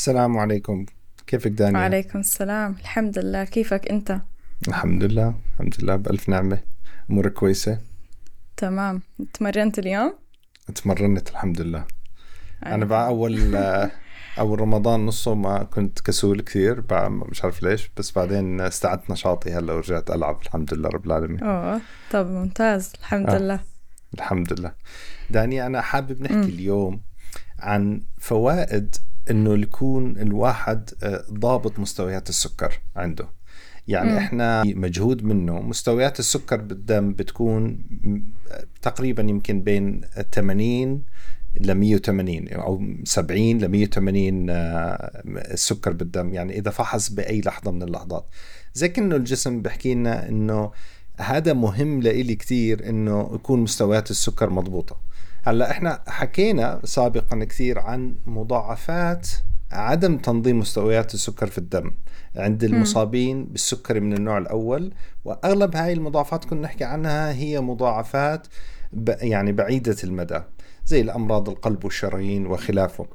السلام عليكم. كيفك دانيا؟ وعليكم السلام. الحمد لله. كيفك أنت؟ الحمد لله. الحمد لله. بألف نعمة. أمورك كويسة؟ تمام. تمرنت اليوم؟ تمرنت الحمد لله. أنا بقى أول أول رمضان نصه ما كنت كسول كثير. مش عارف ليش. بس بعدين استعدت نشاطي هلأ ورجعت ألعب. الحمد لله رب العالمين. أوه. طب ممتاز. الحمد آه. لله. الحمد لله. داني أنا حابب نحكي م. اليوم عن فوائد إنه يكون الواحد آه، ضابط مستويات السكر عنده. يعني م. إحنا مجهود منه. مستويات السكر بالدم بتكون تقريبا يمكن بين 80 ل 180 أو 70 ل 180 السكر بالدم. يعني إذا فحص بأي لحظة من اللحظات. زي كأنه الجسم بحكي لنا إنه هذا مهم لإلي كثير إنه يكون مستويات السكر مضبوطة. هلا إحنا حكينا سابقا كثير عن مضاعفات عدم تنظيم مستويات السكر في الدم. عند المصابين بالسكري من النوع الأول وأغلب هاي المضاعفات كنا نحكي عنها هي مضاعفات يعني بعيدة المدى زي الأمراض القلب والشرايين وخلافه.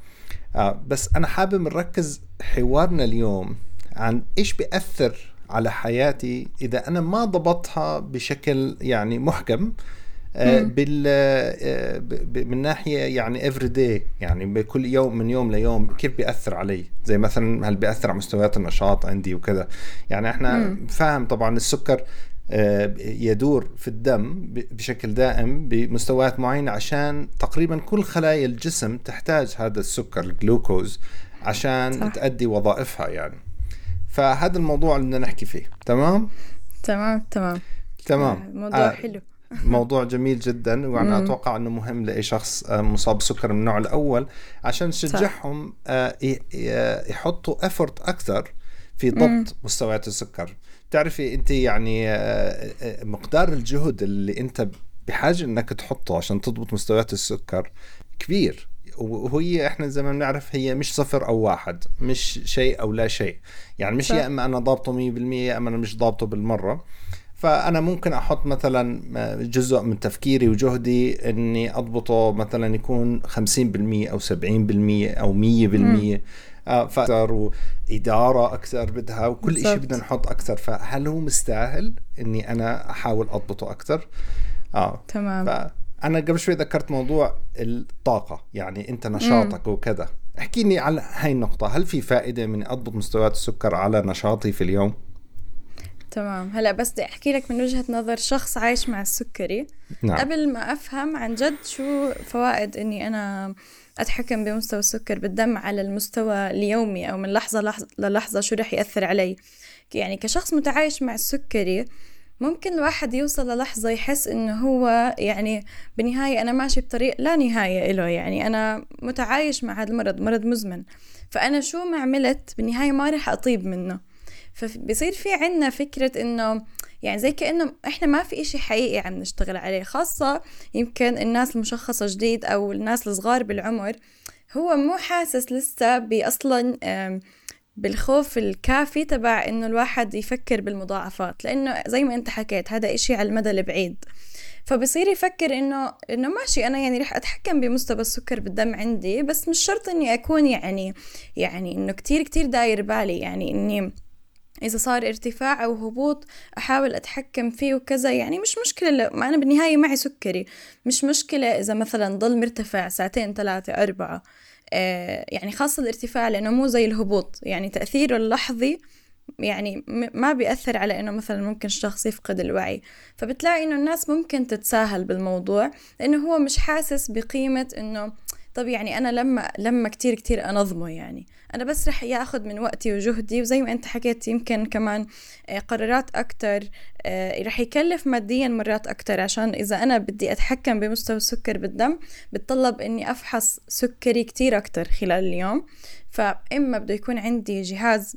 آه بس أنا حابب نركز حوارنا اليوم عن إيش بيأثر على حياتي إذا أنا ما ضبطها بشكل يعني محكم. بال آه، من ناحية يعني everyday يعني بكل يوم من يوم ليوم كيف بيأثر علي؟ زي مثلا هل بيأثر على مستويات النشاط عندي وكذا؟ يعني إحنا مم. فاهم طبعا السكر آه، يدور في الدم بشكل دائم بمستويات معينة عشان تقريبا كل خلايا الجسم تحتاج هذا السكر الجلوكوز عشان صح. تأدي وظائفها يعني. فهذا الموضوع اللي بدنا نحكي فيه تمام؟ تمام تمام. تمام. موضوع آه حلو. موضوع جميل جدا وأنا أتوقع أنه مهم لأي شخص آه، مصاب بسكر من النوع الأول عشان نشجعهم آه، يحطوا افورت أكثر في ضبط مستويات السكر. بتعرفي أنت يعني آه، مقدار الجهد اللي أنت بحاجة إنك تحطه عشان تضبط مستويات السكر كبير. وهي إحنا زي ما بنعرف هي مش صفر أو واحد مش شيء أو لا شيء. يعني مش يا إما أنا ضابطه 100% يا إما أنا مش ضابطه بالمرة. فأنا ممكن أحط مثلا جزء من تفكيري وجهدي إني أضبطه مثلا يكون 50% أو 70% أو 100% آه فأكثر وإدارة أكثر بدها وكل شيء بدنا نحط أكثر. فهل هو مستاهل إني أنا أحاول أضبطه أكثر؟ آه. تمام. أنا قبل شوي ذكرت موضوع الطاقة يعني أنت نشاطك مم. وكذا. احكي لي على هاي النقطة. هل في فائدة من أضبط مستويات السكر على نشاطي في اليوم؟ تمام. هلا بس بدي أحكي لك من وجهة نظر شخص عايش مع السكري. نعم. قبل ما أفهم عن جد شو فوائد إني أنا أتحكم بمستوى السكر بالدم على المستوى اليومي أو من لحظة للحظة شو رح يأثر علي. يعني كشخص متعايش مع السكري ممكن الواحد يوصل للحظة يحس إنه هو يعني بالنهاية أنا ماشي بطريق لا نهاية إله. يعني أنا متعايش مع هذا المرض مرض مزمن. فأنا شو ما عملت بالنهاية ما رح أطيب منه. فبصير في عنا فكرة إنه يعني زي كأنه إحنا ما في إشي حقيقي عم نشتغل عليه خاصة يمكن الناس المشخصة جديد أو الناس الصغار بالعمر هو مو حاسس لسه بأصلا بالخوف الكافي تبع إنه الواحد يفكر بالمضاعفات لأنه زي ما أنت حكيت هذا إشي على المدى البعيد. فبصير يفكر إنه إنه ماشي أنا يعني رح أتحكم بمستوى السكر بالدم عندي بس مش شرط إني أكون يعني يعني إنه كتير كتير داير بالي يعني إني إذا صار ارتفاع أو هبوط أحاول أتحكم فيه وكذا. يعني مش مشكلة ما أنا بالنهاية معي سكري. مش مشكلة إذا مثلا ضل مرتفع ساعتين ثلاثة أربعة آه يعني خاصة الارتفاع لأنه مو زي الهبوط. يعني تأثيره اللحظي يعني ما بيأثر على إنه مثلا ممكن شخص يفقد الوعي. فبتلاقي إنه الناس ممكن تتساهل بالموضوع لأنه هو مش حاسس بقيمة إنه طب يعني أنا لما لما كتير كتير أنظمه يعني. أنا بس رح ياخد من وقتي وجهدي وزي ما أنت حكيت يمكن كمان آه، قرارات أكتر آه، رح يكلف ماديا مرات أكتر عشان إذا أنا بدي أتحكم بمستوى السكر بالدم بتطلب إني أفحص سكري كتير أكتر خلال اليوم. فإما بده يكون عندي جهاز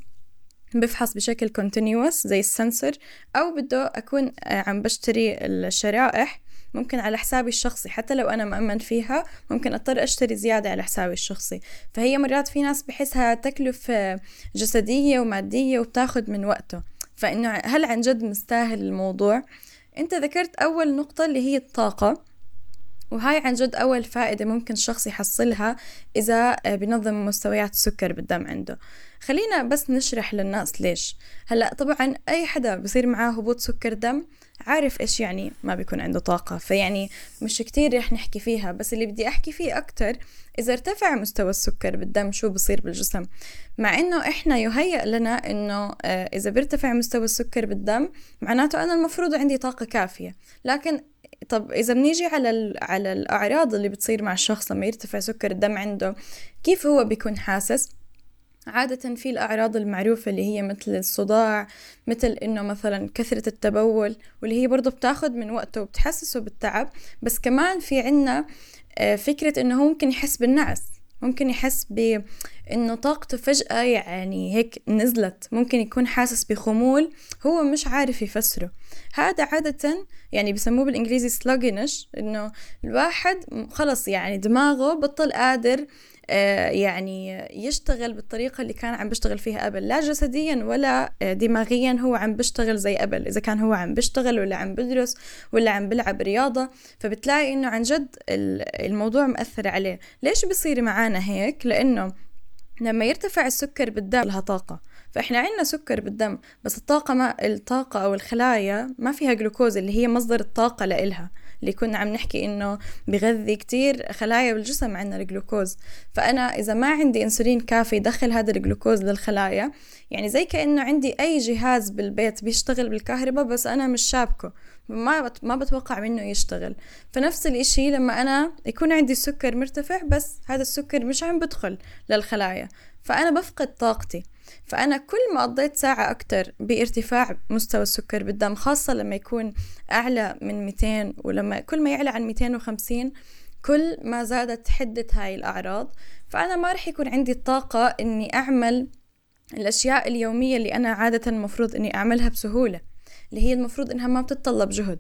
بفحص بشكل continuous زي ال sensor أو بده أكون آه، عم بشتري الشرائح ممكن على حسابي الشخصي حتى لو أنا مأمن فيها ممكن أضطر أشتري زيادة على حسابي الشخصي. فهي مرات في ناس بحسها تكلفة جسدية ومادية وبتاخد من وقته. فإنه هل عن جد مستاهل الموضوع؟ أنت ذكرت أول نقطة اللي هي الطاقة وهاي عن جد أول فائدة ممكن الشخص يحصلها إذا بنظم مستويات السكر بالدم عنده. خلينا بس نشرح للناس ليش. هلأ طبعا أي حدا بصير معاه هبوط سكر دم عارف إيش يعني ما بيكون عنده طاقة. فيعني مش كتير رح نحكي فيها بس اللي بدي أحكي فيه أكتر إذا ارتفع مستوى السكر بالدم شو بصير بالجسم؟ مع إنه إحنا يهيأ لنا إنه آه، إذا بيرتفع مستوى السكر بالدم معناته أنا المفروض عندي طاقة كافية. لكن طب إذا بنيجي على على الأعراض اللي بتصير مع الشخص لما يرتفع سكر الدم عنده كيف هو بيكون حاسس؟ عادة في الأعراض المعروفة اللي هي مثل الصداع مثل إنه مثلا كثرة التبول واللي هي برضه بتاخد من وقته وبتحسسه بالتعب. بس كمان في عنا آه، فكرة إنه هو ممكن يحس بالنعس ممكن يحس بإنه طاقته فجأة يعني هيك نزلت ممكن يكون حاسس بخمول هو مش عارف يفسره. هذا عادة يعني بسموه بالإنجليزي sluggish إنه الواحد خلص يعني دماغه بطل قادر يعني يشتغل بالطريقة اللي كان عم بيشتغل فيها قبل لا جسديا ولا آه، دماغيا هو عم بيشتغل زي قبل إذا كان هو عم بيشتغل ولا عم بدرس ولا عم بلعب رياضة فبتلاقي إنه عن جد الموضوع مأثر عليه. ليش بصير معانا هيك؟ لأنه لما يرتفع السكر بالدم لها طاقة. فإحنا عندنا سكر بالدم بس الطاقة ما الطاقة أو الخلايا ما فيها جلوكوز اللي هي مصدر الطاقة لإلها. اللي كنا عم نحكي إنه بغذي كتير خلايا بالجسم عندنا الجلوكوز. فأنا إذا ما عندي إنسولين كافي يدخل هذا الجلوكوز للخلايا. يعني زي كأنه عندي أي جهاز بالبيت بيشتغل بالكهرباء بس أنا مش شابكه. ما ما بتوقع منه يشتغل. فنفس الإشي لما أنا يكون عندي السكر مرتفع بس هذا السكر مش عم بدخل للخلايا. فأنا بفقد طاقتي. فأنا كل ما قضيت ساعة أكتر بارتفاع مستوى السكر بالدم خاصة لما يكون أعلى من 200 ولما كل ما يعلى عن 250 كل ما زادت حدة هاي الأعراض. فأنا ما رح يكون عندي الطاقة إني أعمل الأشياء اليومية اللي أنا عادة المفروض إني أعملها بسهولة. اللي هي المفروض إنها ما بتتطلب جهد.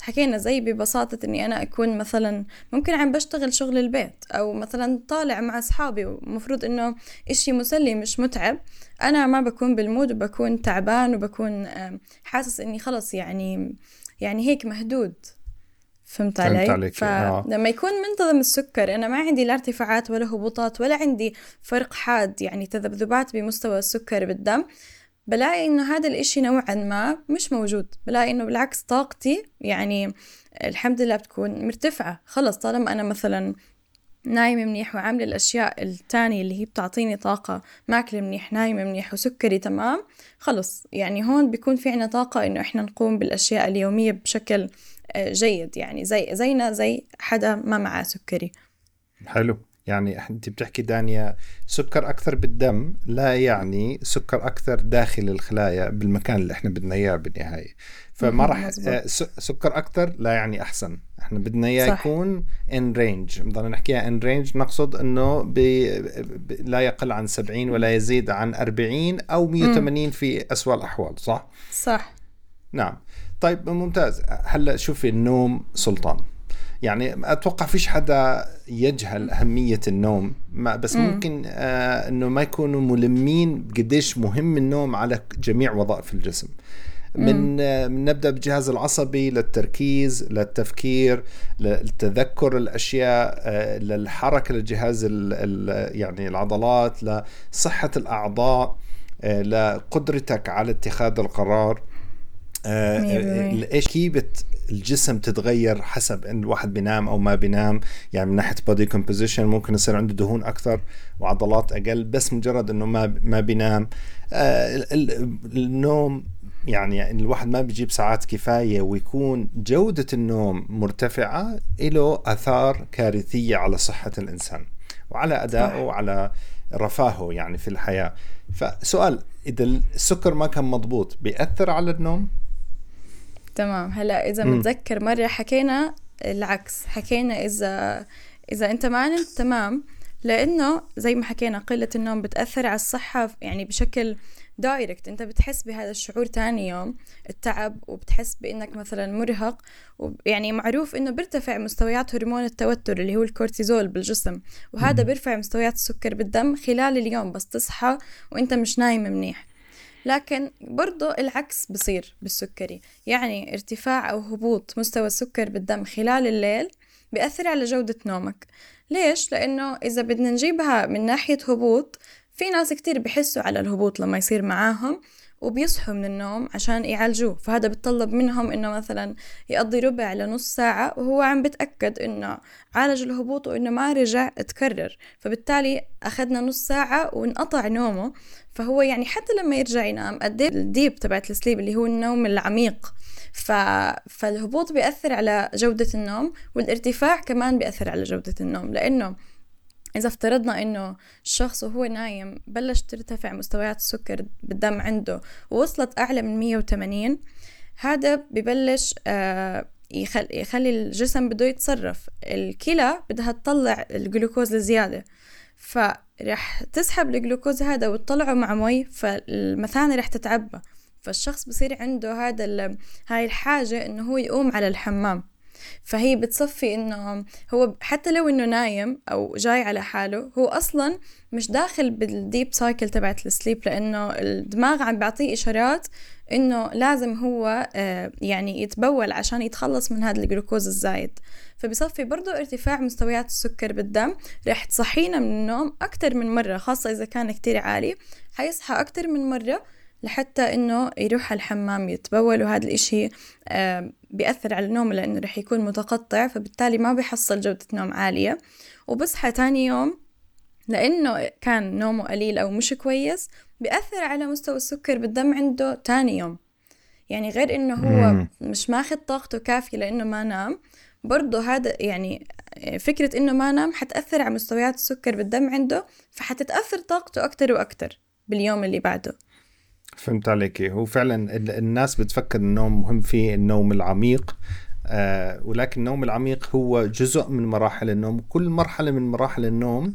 حكينا زي ببساطة إني أنا أكون مثلا ممكن عم بشتغل شغل البيت أو مثلا طالع مع أصحابي ومفروض إنه إشي مسلي مش متعب. أنا ما بكون بالمود وبكون تعبان وبكون حاسس إني خلص يعني يعني هيك مهدود. فهمت علي؟ فهمت عليك. فلما آه. يكون منتظم السكر أنا ما عندي لا ارتفاعات ولا هبوطات ولا عندي فرق حاد يعني تذبذبات بمستوى السكر بالدم. بلاقي إنه هذا الإشي نوعا ما مش موجود. بلاقي إنه بالعكس طاقتي يعني الحمد لله بتكون مرتفعة. خلص طالما أنا مثلا نايمة منيح وعاملة الأشياء التانية اللي هي بتعطيني طاقة ماكلة منيح نايمة منيح وسكري تمام خلص. يعني هون بيكون في عنا طاقة إنه إحنا نقوم بالأشياء اليومية بشكل آه، جيد. يعني زي زينا زي حدا ما معاه سكري. حلو. يعني أنت بتحكي دانيا سكر أكثر بالدم لا يعني سكر أكثر داخل الخلايا بالمكان اللي إحنا بدنا إياه بالنهاية. فما راح آه، سكر أكثر لا يعني أحسن. إحنا بدنا إياه يكون in range بنضل نحكيها in range نقصد إنه لا يقل عن 70 ولا يزيد عن 40 أو 180 في اسوء الأحوال صح؟ صح. نعم. طيب ممتاز. هلأ شوفي النوم سلطان. يعني أتوقع فيش حدا يجهل أهمية النوم. ما بس م. ممكن آه إنه ما يكونوا ملمين قديش مهم النوم على جميع وظائف الجسم. من آه من نبدأ بالجهاز العصبي للتركيز للتفكير للتذكر الأشياء آه للحركة للجهاز يعني العضلات لصحة الأعضاء آه لقدرتك على اتخاذ القرار. إيش كيف الجسم تتغير حسب إن الواحد بينام أو ما بينام؟ يعني من ناحية بودي كومبوزيشن ممكن يصير عنده دهون أكثر وعضلات أقل بس مجرد إنه ما ما بينام. آه النوم يعني الواحد ما بيجيب ساعات كفاية ويكون جودة النوم مرتفعة له آثار كارثية على صحة الإنسان وعلى ادائه وعلى رفاهه يعني في الحياة. فسؤال إذا السكر ما كان مضبوط بيأثر على النوم؟ تمام. هلا إذا متذكر مرة حكينا العكس حكينا إذا إذا أنت ما نمت تمام. لأنه زي ما حكينا قلة النوم بتأثر على الصحة يعني بشكل direct أنت بتحس بهذا الشعور تاني يوم التعب وبتحس بإنك مثلا مرهق يعني معروف إنه بيرتفع مستويات هرمون التوتر اللي هو الكورتيزول بالجسم. وهذا بيرفع مستويات السكر بالدم خلال اليوم بس تصحى وأنت مش نايم منيح. لكن برضو العكس بصير بالسكري يعني ارتفاع أو هبوط مستوى السكر بالدم خلال الليل بيأثر على جودة نومك ليش؟ لأنه إذا بدنا نجيبها من ناحية هبوط في ناس كتير بحسوا على الهبوط لما يصير معاهم وبيصحوا من النوم عشان يعالجوه. فهذا بتطلب منهم إنه مثلا يقضي ربع لنص ساعة وهو عم بتأكد إنه عالج الهبوط وإنه ما رجع تكرر. فبالتالي أخذنا نص ساعة وانقطع نومه. فهو يعني حتى لما يرجع ينام قد الديب تبعت السليب اللي هو النوم العميق. ف... فالهبوط بيأثر على جودة النوم والارتفاع كمان بيأثر على جودة النوم. لأنه إذا افترضنا إنه الشخص وهو نايم بلش ترتفع مستويات السكر بالدم عنده ووصلت أعلى من 180 هذا ببلش آه يخلي, الجسم بده يتصرف. الكلى بدها تطلع الجلوكوز الزيادة فرح تسحب الجلوكوز هذا وتطلعه مع مي فالمثانة رح تتعبى. فالشخص بصير عنده هذا هاي الحاجة إنه هو يقوم على الحمام. فهي بتصفي إنه هو حتى لو إنه نايم أو جاي على حاله هو أصلا مش داخل بال deep cycle تبعت ال sleep لأنه الدماغ عم بيعطيه إشارات إنه لازم هو آه، يعني يتبول عشان يتخلص من هذا الجلوكوز الزايد. فبصفي برضه ارتفاع مستويات السكر بالدم رح تصحينا من النوم أكتر من مرة خاصة إذا كان كتير عالي حيصحى أكتر من مرة لحتى إنه يروح على الحمام يتبول وهذا الإشي بيأثر على النوم لأنه رح يكون متقطع فبالتالي ما بيحصل جودة نوم عالية. وبصحى تاني يوم لأنه كان نومه قليل أو مش كويس بيأثر على مستوى السكر بالدم عنده تاني يوم. يعني غير إنه هو مش ماخذ طاقته كافية لأنه ما نام برضه هذا يعني فكرة إنه ما نام حتأثر على مستويات السكر بالدم عنده فحتتأثر طاقته أكتر وأكتر باليوم اللي بعده. فهمت عليك. هو فعلا الناس بتفكر النوم مهم فيه النوم العميق آه ولكن النوم العميق هو جزء من مراحل النوم. كل مرحلة من مراحل النوم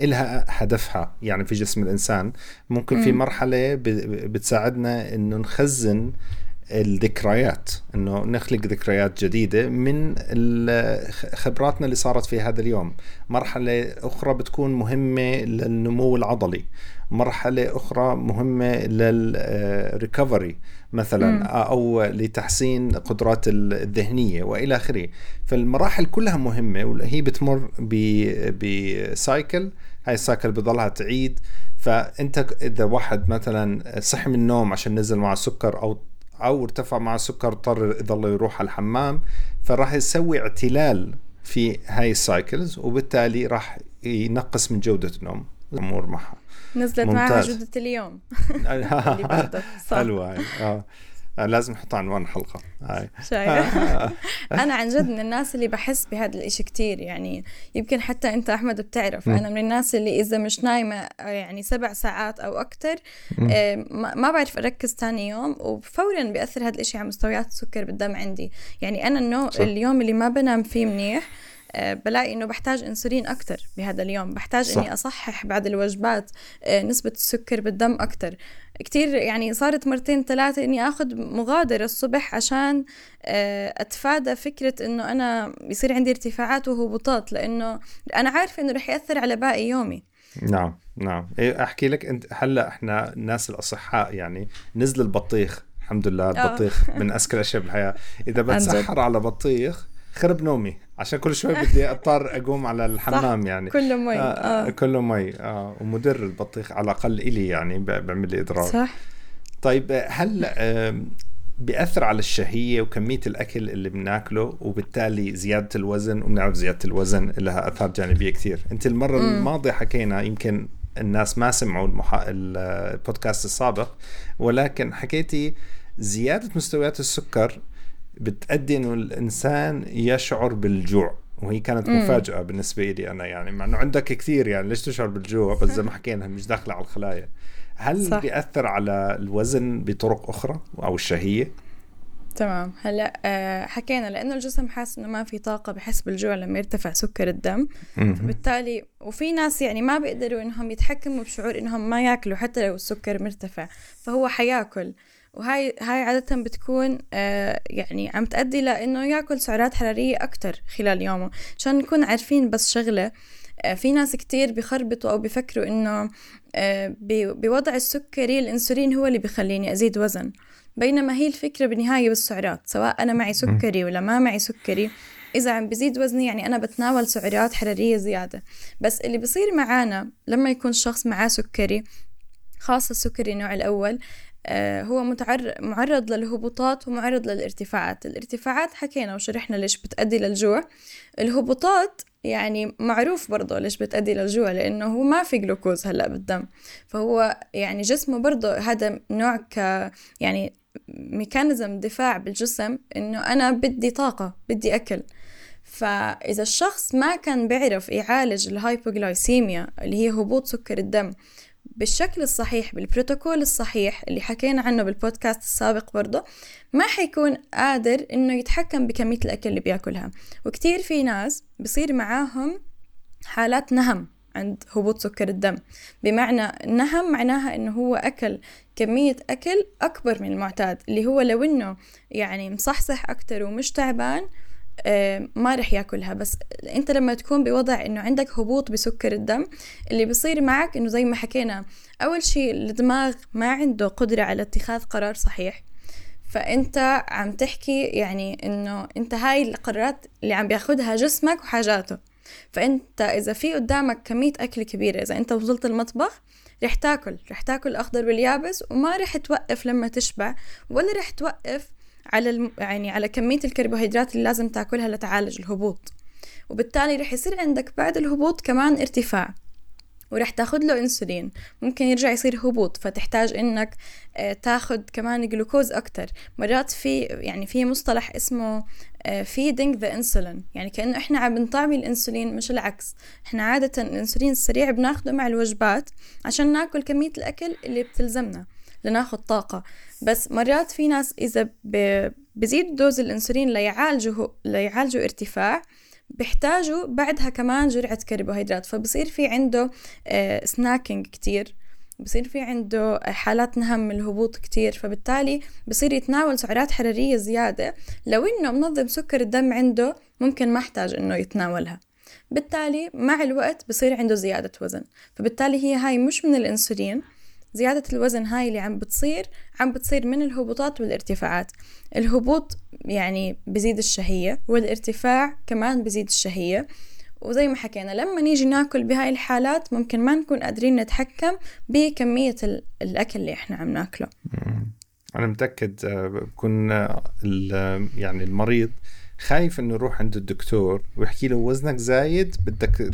إلها هدفها. يعني في جسم الإنسان ممكن في مرحلة بتساعدنا إنه نخزن الذكريات إنه نخلق ذكريات جديدة من خبراتنا اللي صارت في هذا اليوم. مرحلة أخرى بتكون مهمة للنمو العضلي. مرحلة أخرى مهمة لل recovery مثلا. أو لتحسين قدرات الذهنية وإلى آخره. فالمراحل كلها مهمة وهي بتمر ب cycle هاي ال cycle بضلها تعيد. فأنت إذا واحد مثلا صحي من النوم عشان نزل مع السكر أو أو ارتفع مع السكر اضطر يضل يروح على الحمام فراح يسوي اعتلال في هاي السايكلز وبالتالي راح ينقص من جودة النوم الأمور معها. نزلت معها جودة اليوم. حلوة آه. آه، لازم نحط عنوان حلقة هاي. شايف أنا عن جد من الناس اللي بحس بهذا الإشي كتير يعني يمكن حتى أنت أحمد بتعرف. أنا من الناس اللي إذا مش نايمة آه، يعني سبع ساعات أو أكتر آه، ما بعرف أركز تاني يوم وفورا بيأثر هذا الإشي على مستويات السكر بالدم عندي. يعني أنا النوم اليوم اللي ما بنام فيه منيح بلاقي إنه بحتاج إنسولين أكثر بهذا اليوم بحتاج صح. اني أصحح بعد الوجبات نسبة السكر بالدم أكثر كتير يعني صارت مرتين ثلاثة إني أخذ مغادرة الصبح عشان آه، أتفادى فكرة إنه أنا يصير عندي ارتفاعات وهبوطات لأنه أنا عارفة إنه رح يأثر على باقي يومي. نعم نعم. إيه أحكي لك أنت هلأ إحنا الناس الأصحاء يعني نزل البطيخ الحمد لله آه. البطيخ من أذكى الأشياء بالحياة. إذا بتسحر على بطيخ خرب نومي. عشان كل شوي بدي أضطر أقوم على الحمام صح. يعني. كله مي. آه, آه. كله مي. آه ومدر البطيخ على الأقل إلي يعني بيعمل لي اضرار صح. طيب هل بيأثر على الشهية وكمية الأكل اللي بناكله وبالتالي زيادة الوزن؟ وبنعرف زيادة الوزن لها آثار جانبية كثير. أنت المرة م. الماضية حكينا يمكن الناس ما سمعوا المحا... البودكاست السابق ولكن حكيتي زيادة مستويات السكر بتأدي إنه الإنسان يشعر بالجوع وهي كانت مفاجأة مم. بالنسبة لي أنا يعني مع أنه عندك كثير يعني ليش تشعر بالجوع؟ بس زي ما حكينا مش داخلة على الخلايا. هل صح. بيأثر على الوزن بطرق أخرى أو الشهية؟ تمام. هلأ آه، حكينا لأنه الجسم حاسس إنه ما في طاقة بحس بالجوع لما يرتفع سكر الدم. فبالتالي وفي ناس يعني ما بيقدروا إنهم يتحكموا بشعور إنهم ما ياكلوا حتى لو السكر مرتفع فهو حياكل. وهاي هاي عادة بتكون آه يعني عم تأدي لأنه ياكل سعرات حرارية أكتر خلال يومه. عشان نكون عارفين بس شغلة آه في ناس كتير بخربطوا أو بفكروا إنه آه بوضع السكري الأنسولين هو اللي بخليني أزيد وزن. بينما هي الفكرة بالنهاية بالسعرات سواء أنا معي سكري ولا ما معي سكري إذا عم بزيد وزني يعني أنا بتناول سعرات حرارية زيادة. بس اللي بصير معانا لما يكون شخص معاه سكري خاصة السكري النوع الأول هو متعر... معرض للهبوطات ومعرض للارتفاعات. الارتفاعات حكينا وشرحنا ليش بتأدي للجوع. الهبوطات يعني معروف برضه ليش بتأدي للجوع لأنه هو ما في جلوكوز هلأ بالدم. فهو يعني جسمه برضه هذا نوع ك يعني mechanism دفاع بالجسم إنه أنا بدي طاقة بدي أكل. فإذا الشخص ما كان بيعرف يعالج ال hypoglycemia اللي هي هبوط سكر الدم بالشكل الصحيح بالبروتوكول الصحيح اللي حكينا عنه بالبودكاست السابق برضه ما حيكون قادر إنه يتحكم بكمية الأكل اللي بيأكلها. وكتير في ناس بصير معاهم حالات نهم عند هبوط سكر الدم. بمعنى النهم معناها إنه هو أكل كمية أكل أكبر من المعتاد اللي هو لو إنه يعني مصحصح أكتر ومش تعبان ما رح ياكلها. بس انت لما تكون بوضع انه عندك هبوط بسكر الدم اللي بيصير معك انه زي ما حكينا أول شيء الدماغ ما عنده قدرة على اتخاذ قرار صحيح. فأنت عم تحكي يعني إنه أنت هاي القرارات اللي عم بياخدها جسمك وحاجاته. فأنت إذا في قدامك كمية أكل كبيرة إذا أنت وصلت المطبخ رح تاكل. رح تاكل الاخضر واليابس وما رح توقف لما تشبع ولا رح توقف على الم... يعني على كمية الكربوهيدرات اللي لازم تاكلها لتعالج الهبوط. وبالتالي رح يصير عندك بعد الهبوط كمان ارتفاع ورح تاخد له إنسولين. ممكن يرجع يصير هبوط فتحتاج إنك آه، تاخد كمان جلوكوز أكتر. مرات في يعني في مصطلح اسمه feeding the insulin يعني كانه إحنا عم بنطعمي الإنسولين مش العكس. إحنا عادة الإنسولين السريع بناخده مع الوجبات عشان ناكل كمية الأكل اللي بتلزمنا. لناخد طاقة. بس مرات في ناس إذا بزيد dose الأنسولين ليعالجوا ليعالجوا ارتفاع بيحتاجوا بعدها كمان جرعة كربوهيدرات. فبصير في عنده snacking آه، كتير. بصير في عنده حالات نهم الهبوط كتير. فبالتالي بصير يتناول سعرات حرارية زيادة. لو إنه منظم سكر الدم عنده ممكن ما أحتاج إنه يتناولها. بالتالي مع الوقت بصير عنده زيادة وزن. فبالتالي هي هاي مش من الأنسولين. زيادة الوزن هاي اللي عم بتصير عم بتصير من الهبوطات والارتفاعات. الهبوط يعني بزيد الشهية والارتفاع كمان بزيد الشهية. وزي ما حكينا لما نيجي ناكل بهاي الحالات ممكن ما نكون قادرين نتحكم بكمية الأكل اللي إحنا عم ناكله. أنا متأكد آه، بكون آه، يعني المريض خايف إنه يروح عند الدكتور ويحكي له وزنك زايد بدك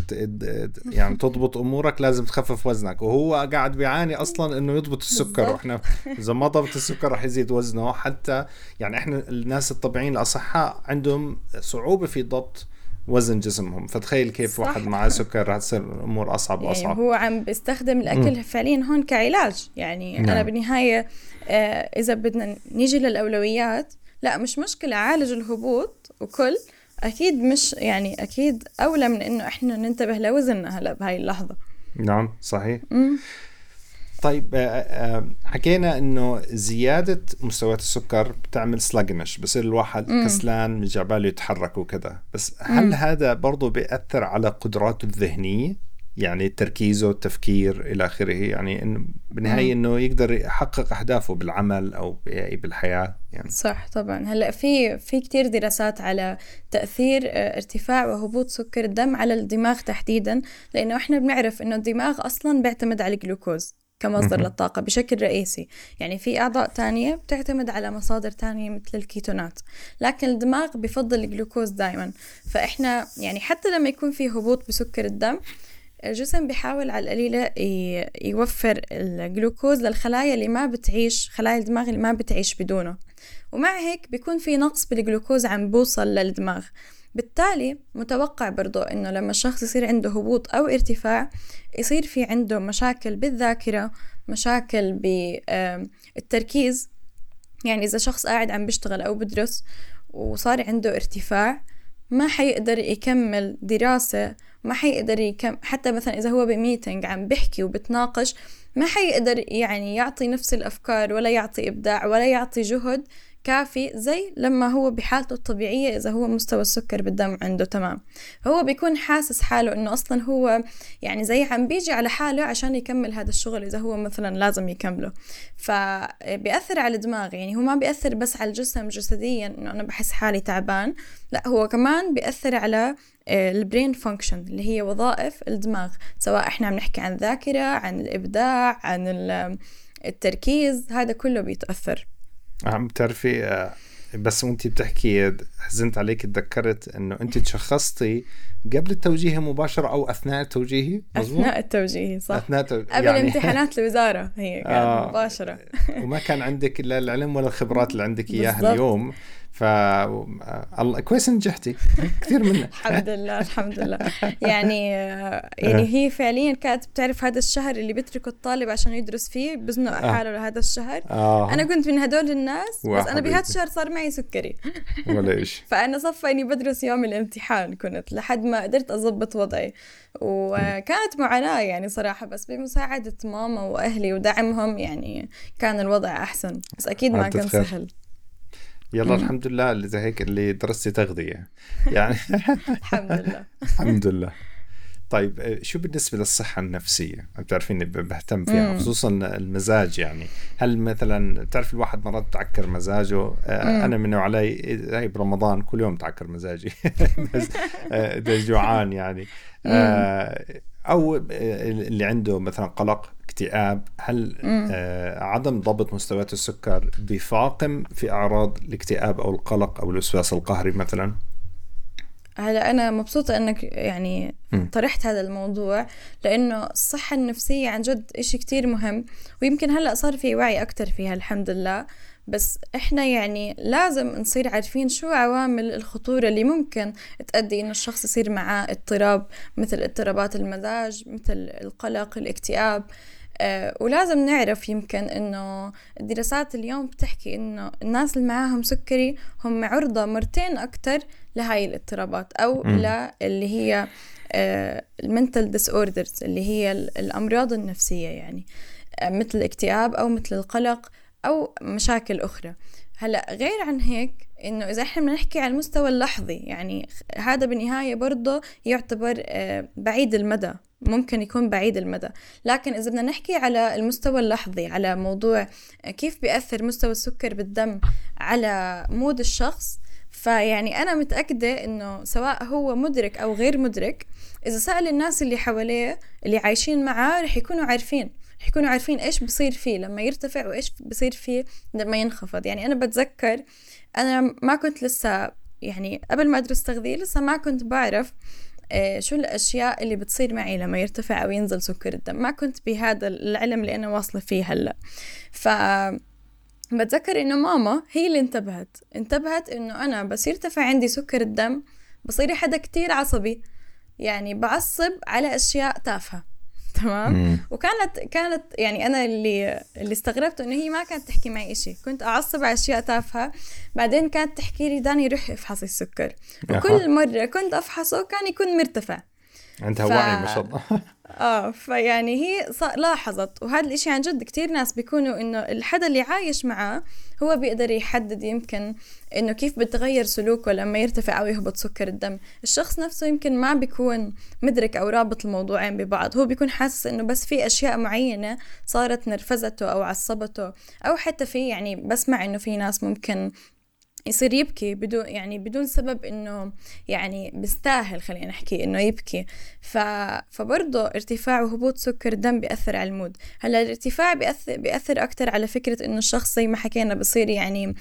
يعني تضبط أمورك لازم تخفف وزنك. وهو قاعد بيعاني أصلا إنه يضبط السكر. وإحنا إذا ما ضبط السكر رح يزيد وزنه. حتى يعني إحنا الناس الطبيعيين الأصحاء عندهم صعوبة في ضبط وزن جسمهم. فتخيل كيف صح. واحد معاه سكر رح تصير الأمور أصعب وأصعب. يعني هو عم بيستخدم الأكل م. فعليا هون كعلاج. يعني نعم. أنا بالنهاية آه إذا بدنا نيجي للأولويات لا مش مشكلة عالج الهبوط وكل أكيد مش يعني أكيد أولى من إنه إحنا ننتبه لوزننا هلا بهاي اللحظة نعم صحيح مم. طيب آه، آه، حكينا إنه زيادة مستويات السكر بتعمل سلاجنش بصير الواحد مم. كسلان مش يتحرك وكذا بس هل مم. هذا برضه بيأثر على قدراته الذهنية يعني تركيزه التفكير إلى آخره. يعني انه بالنهاية إنه يقدر يحقق أهدافه بالعمل أو بالحياة يعني. صح طبعا. هلأ في في كثير دراسات على تأثير آه، ارتفاع وهبوط سكر الدم على الدماغ تحديدا لأنه إحنا بنعرف إنه الدماغ أصلا بيعتمد على الجلوكوز كمصدر للطاقة بشكل رئيسي. يعني في أعضاء تانية بتعتمد على مصادر تانية مثل الكيتونات لكن الدماغ بفضل الجلوكوز دايما. فإحنا يعني حتى لما يكون في هبوط بسكر الدم الجسم بيحاول على القليلة يوفر الجلوكوز للخلايا اللي ما بتعيش خلايا الدماغ اللي ما بتعيش بدونه. ومع هيك بيكون في نقص بالجلوكوز عم بوصل للدماغ. بالتالي متوقع برضو إنه لما الشخص يصير عنده هبوط أو ارتفاع يصير في عنده مشاكل بالذاكرة مشاكل بالتركيز يعني إذا شخص قاعد عم بيشتغل أو بدرس وصار عنده ارتفاع ما حيقدر يكمل دراسة ما حيقدر يكم حتى مثلا إذا هو بميتنج عم بحكي وبتناقش ما حيقدر يعني يعطي نفس الأفكار ولا يعطي إبداع ولا يعطي جهد كافي زي لما هو بحالته الطبيعية إذا هو مستوى السكر بالدم عنده. تمام. فهو بيكون حاسس حاله إنه أصلا هو يعني زي عم بيجي على حاله عشان يكمل هذا الشغل إذا هو مثلا لازم يكمله. فبيأثر على الدماغ. يعني هو ما بيأثر بس على الجسم جسديا إنه أنا بحس حالي تعبان. لا هو كمان بيأثر على ال brain function اللي هي وظائف الدماغ. سواء إحنا عم نحكي عن الذاكرة عن الإبداع عن التركيز هذا كله بيتأثر. عم بتعرفي آه، بس وانت بتحكي حزنت عليك تذكرت إنه انت تشخصتي قبل التوجيهي مباشرة أو أثناء التوجيهي؟ مزبوط؟ أثناء التوجيه صح. أثناء تو... قبل يعني... امتحانات الوزارة هي كانت آه مباشرة. وما كان عندك لا العلم ولا الخبرات اللي عندك إياها اليوم. ف الله كويس نجحتي كثير منها الحمد لله الحمد لله. يعني يعني هي فعليا كانت بتعرف هذا الشهر اللي بيتركه الطالب عشان يدرس فيه بزنق آه. حاله لهذا الشهر. آه. أنا كنت من هدول الناس بس أنا بهذا الشهر صار معي سكري. ولا إيش. فأنا صفى إني بدرس يوم الامتحان كنت لحد ما قدرت اضبط وضعي. وكانت معاناة يعني صراحة بس بمساعدة ماما وأهلي ودعمهم يعني كان الوضع أحسن. بس أكيد ما كان سهل. يلا. الحمد لله اللي زي هيك اللي درستي تغذية يعني الحمد لله الحمد لله طيب آه، شو بالنسبة للصحة النفسية؟ بتعرفيني بهتم فيها مم. خصوصا المزاج يعني هل مثلا بتعرف الواحد مرات تعكر مزاجه مم. أنا منه علي هاي برمضان كل يوم تعكر مزاجي آه، جوعان يعني أو اللي عنده مثلا قلق اكتئاب هل آه عدم ضبط مستويات السكر بيفاقم في أعراض الاكتئاب أو القلق أو الوسواس القهري مثلا؟ هلا أنا مبسوطة إنك يعني طرحت هذا الموضوع لأنه الصحة النفسية عن جد إشي كتير مهم ويمكن هلأ صار في وعي أكتر فيها الحمد لله. بس إحنا يعني لازم نصير عارفين شو عوامل الخطورة اللي ممكن تؤدي إنه الشخص يصير معاه اضطراب مثل اضطرابات المزاج مثل القلق الاكتئاب. آه، ولازم نعرف يمكن إنه الدراسات اليوم بتحكي إنه الناس اللي معاهم سكري هم عرضة مرتين أكتر لهاي الاضطرابات أو اللي هي ال mental disorders اللي هي الأمراض النفسية يعني آه، مثل الاكتئاب أو مثل القلق أو مشاكل أخرى. هلأ غير عن هيك إنه إذا إحنا بدنا نحكي على المستوى اللحظي يعني هذا بالنهايه برضه يعتبر آه، بعيد المدى. ممكن يكون بعيد المدى. لكن إذا بدنا نحكي على المستوى اللحظي على موضوع كيف بيأثر مستوى السكر بالدم على مود الشخص فيعني أنا متأكدة إنه سواء هو مدرك أو غير مدرك إذا سأل الناس اللي حواليه اللي عايشين معاه رح يكونوا عارفين. رح يكونوا عارفين إيش بصير فيه. لما يرتفع وإيش بصير فيه لما ينخفض. يعني أنا بتذكر أنا ما كنت لسه يعني قبل ما أدرس تغذية لسه ما كنت بعرف شو الأشياء اللي بتصير معي لما يرتفع أو ينزل سكر الدم؟ ما كنت بهذا العلم اللي أنا واصلة فيه هلأ. ف بتذكر إنه ماما هي اللي انتبهت انتبهت إنه أنا بس يرتفع عندي سكر الدم بصير حدا كتير عصبي. يعني بعصب على أشياء تافهة. تمام؟ وكانت كانت يعني أنا اللي اللي استغربته إنه هي ما كانت تحكي معي إشي. كنت أعصب على أشياء تافهة. بعدين كانت تحكي لي داني روحي أفحصي السكر. وكل مرة كنت أفحصه كان يكون مرتفع. عندها ف... وعي ما شاء الله. آه فيعني هي لاحظت. وهذا الإشي عن جد كتير ناس بيكونوا إنه الحدا اللي عايش معاه هو بيقدر يحدد يمكن إنه كيف بتغير سلوكه لما يرتفع أو يهبط سكر الدم. الشخص نفسه يمكن ما بيكون مدرك أو رابط الموضوعين ببعض. هو بيكون حاسس إنه بس في أشياء معينة صارت نرفزته أو عصبته. أو حتى في يعني بسمع إنه في ناس ممكن يصير يبكي بدون يعني بدون سبب إنه يعني بيستاهل خلينا نحكي إنه يبكي. ف فبرضه ارتفاع وهبوط سكر الدم بيأثر على المود. هلأ الارتفاع بيأثر بيأثر أكثر على فكرة إنه الشخص زي ما حكينا بصير يعني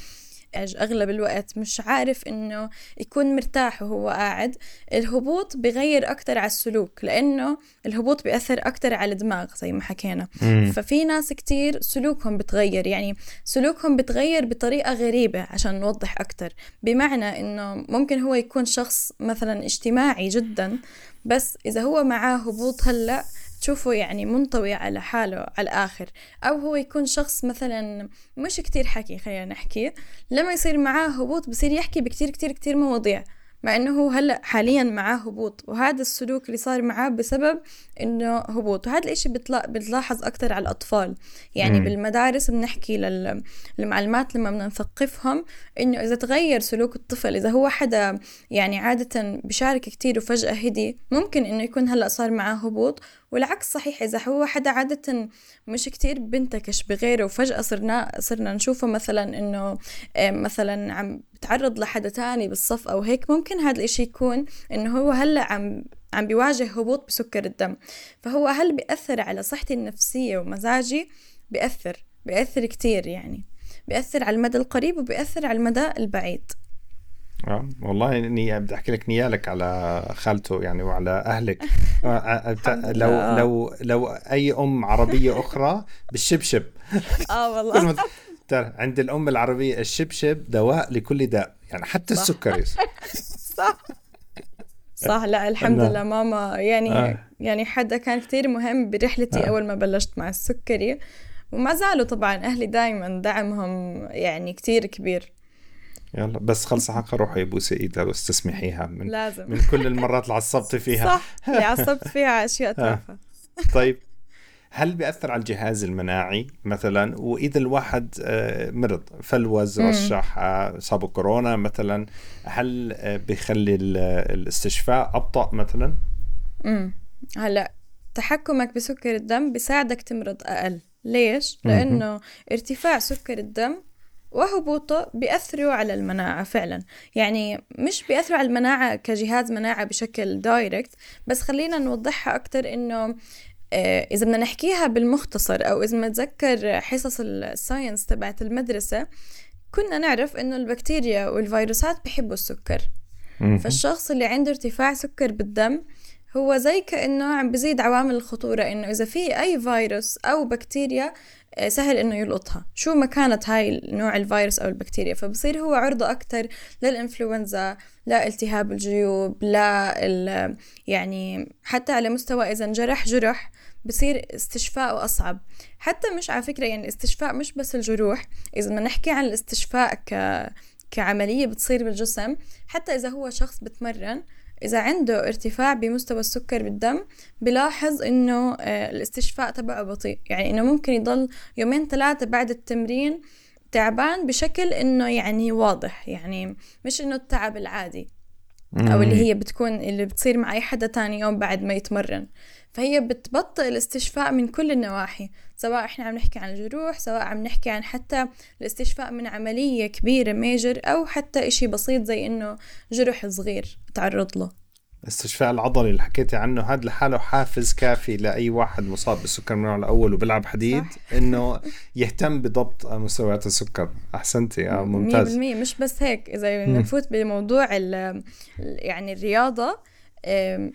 أغلب الوقت مش عارف إنه يكون مرتاح وهو قاعد. الهبوط بغير أكتر على السلوك لأنه الهبوط بيأثر أكتر على الدماغ زي ما حكينا. مم. ففي ناس كتير سلوكهم بتغير يعني سلوكهم بتغير بطريقة غريبة عشان نوضح أكتر. بمعنى إنه ممكن هو يكون شخص مثلا اجتماعي جدا بس إذا هو معاه هبوط هلأ تشوفه يعني منطوي على حاله على الآخر أو هو يكون شخص مثلا مش كتير حكي خلينا نحكي لما يصير معاه هبوط بصير يحكي بكتير كتير كتير مواضيع مع إنه هو هلأ حاليا معاه هبوط وهذا السلوك اللي صار معاه بسبب إنه هبوط وهذا الإشي بتلا... بتلاحظ أكثر على الأطفال يعني مم. بالمدارس بنحكي لل... للمعلمات لما بدنا نثقفهم إنه إذا تغير سلوك الطفل إذا هو حدا يعني عادة بشارك كتير وفجأة هدي ممكن إنه يكون هلأ صار معاه هبوط والعكس صحيح إذا هو حدا عادة مش كتير بنتكش بغيره وفجأة صرنا صرنا نشوفه مثلا إنه آه، مثلا عم بتعرض لحدا تاني بالصف أو هيك ممكن هذا الإشي يكون إنه هو هلأ عم عم بيواجه هبوط بسكر الدم. فهو هل بيأثر على صحتي النفسية ومزاجي؟ بيأثر بيأثر كتير يعني. بيأثر على المدى القريب وبيأثر على المدى البعيد. آه والله إني بدي أحكي لك نيالك على خالته يعني وعلى أهلك. آه، آه، لو لو لو أي أم عربية أخرى بالشبشب. آه والله. ترى عند الأم العربية الشبشب دواء لكل داء يعني حتى صح. السكري صح. صح لا الحمد لله ماما. يعني آه. يعني حدا كان كتير مهم برحلتي آه. أول ما بلشت مع السكري وما زالوا طبعا أهلي دائما دعمهم يعني كتير كبير. يلا بس خلص حق روحي بوسي ايدها بس تسمحيها من لازم. من كل المرات اللي عصبت فيها. صح اللي عصبت فيها أشياء تافهة. طيب هل بيأثر على الجهاز المناعي مثلا؟ وإذا الواحد آه، مرض فلوز رشح آه، صابه كورونا مثلا هل آه، بيخلي الاستشفاء أبطأ مثلا؟ امم هلأ تحكمك بسكر الدم بيساعدك تمرض أقل. ليش؟ لأنه ارتفاع سكر الدم وهبوطه بيأثروا على المناعة فعلا. يعني مش بيأثروا على المناعة كجهاز مناعة بشكل direct بس خلينا نوضحها أكتر إنه آه، إذا بدنا نحكيها بالمختصر أو إذا نتذكر حصص ال science تبعت المدرسة كنا نعرف إنه البكتيريا والفيروسات بحبوا السكر. فالشخص اللي عنده ارتفاع سكر بالدم هو زي كأنه عم بزيد عوامل الخطورة إنه إذا في أي فيروس أو بكتيريا آه، سهل إنه يلقطها. شو ما كانت هاي نوع الفيروس أو البكتيريا فبصير هو عرضة أكتر للإنفلونزا لالتهاب الجيوب لا يعني حتى على مستوى إذا انجرح جرح بصير استشفاء أصعب. حتى مش على فكرة يعني الاستشفاء مش بس الجروح إذا بدنا نحكي عن الاستشفاء ك كعملية بتصير بالجسم حتى إذا هو شخص بتمرن إذا عنده ارتفاع بمستوى السكر بالدم بلاحظ إنه آه، الاستشفاء تبعه بطيء. يعني إنه ممكن يضل يومين ثلاثة بعد التمرين تعبان بشكل إنه يعني واضح. يعني مش إنه التعب العادي. أو اللي هي بتكون اللي بتصير مع أي حدا تاني يوم بعد ما يتمرن. فهي بتبطئ الاستشفاء من كل النواحي سواء إحنا عم نحكي عن الجروح سواء عم نحكي عن حتى الاستشفاء من عملية كبيرة ميجر أو حتى إشي بسيط زي إنه جرح صغير تعرض له. الاستشفاء العضلي اللي حكيتي عنه هذا لحاله حافز كافي لأي واحد مصاب بالسكر من النوع الأول وبيلعب حديد صح. إنه يهتم بضبط مستويات السكر. احسنتي آه ممتاز. 100% مش بس هيك إذا نفوت بموضوع يعني الرياضة